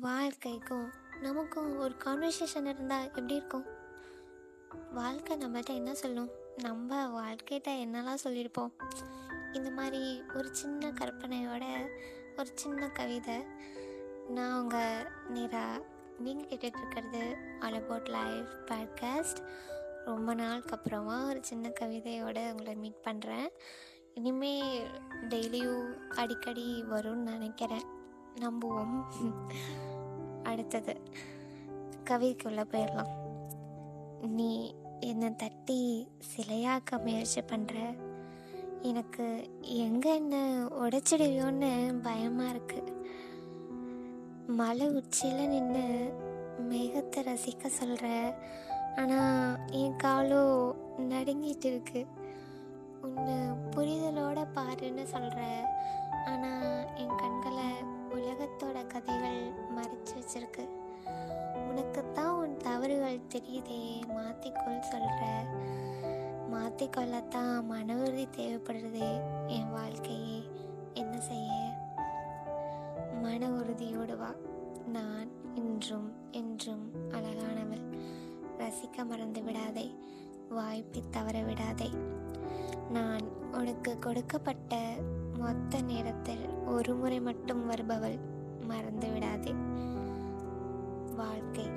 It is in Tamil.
வாழ்க்கைக்கும் நமக்கும் ஒரு கான்வர்சேஷன் இருந்தால் எப்படி இருக்கும்? வாழ்க்கை நம்மகிட்ட என்ன சொல்லும்? நம்ம வாழ்க்கையிட்ட என்னெல்லாம் சொல்லியிருப்போம்? இந்த மாதிரி ஒரு சின்ன கற்பனையோட ஒரு சின்ன கவிதை நான் உங்கள் நேராக நீங்கள் கேட்டுட்ருக்கிறது ஆல் அபவுட் லைஃப் பாட்காஸ்ட் ரொம்ப நாளுக்கு அப்புறமா ஒரு சின்ன கவிதையோடு உங்களை மீட் பண்ணுறேன் இனிமே டெய்லியும் அடிக்கடி வரும்னு நினைக்கிறேன். நம்புவோம். அடுத்தது. கவிதைக்குள்ளே போயிடலாம். நீ என்னை தட்டி சிலையாக்க முயற்சி பண்ணுற எனக்கு எங்கே என்ன உடைச்சிடுவியோன்னு பயமாக இருக்குது மலை உச்சியில் நின்று மேகத்தை ரசிக்க சொல்கிற ஆனால் என் காலோ நடுங்கிட்டு இருக்கு. உன்னை புரிதலோட பாருன்னு சொல்கிற ஆனால் மறைச்சு வச்சிருக்கு. உனக்குத்தான் உன் தவறுகள் தெரியுதே மாற்றிக்கொள் சொல்கிற மாற்றிக்கொள்ளத்தான் மன உறுதி தேவைப்படுறது என் வாழ்க்கையே. என்ன செய்ய? மன உறுதியோடு வா. நான் இன்றும் என்றும் அழகானவள். ரசிக்க மறந்து விடாதே. வாய்ப்பை தவற விடாதே. நான் உனக்கு கொடுக்கப்பட்ட மொத்த நேரத்தில் ஒரு முறை மட்டும் வருபவள் மறந்து விடாதே. வாழ்க்கை.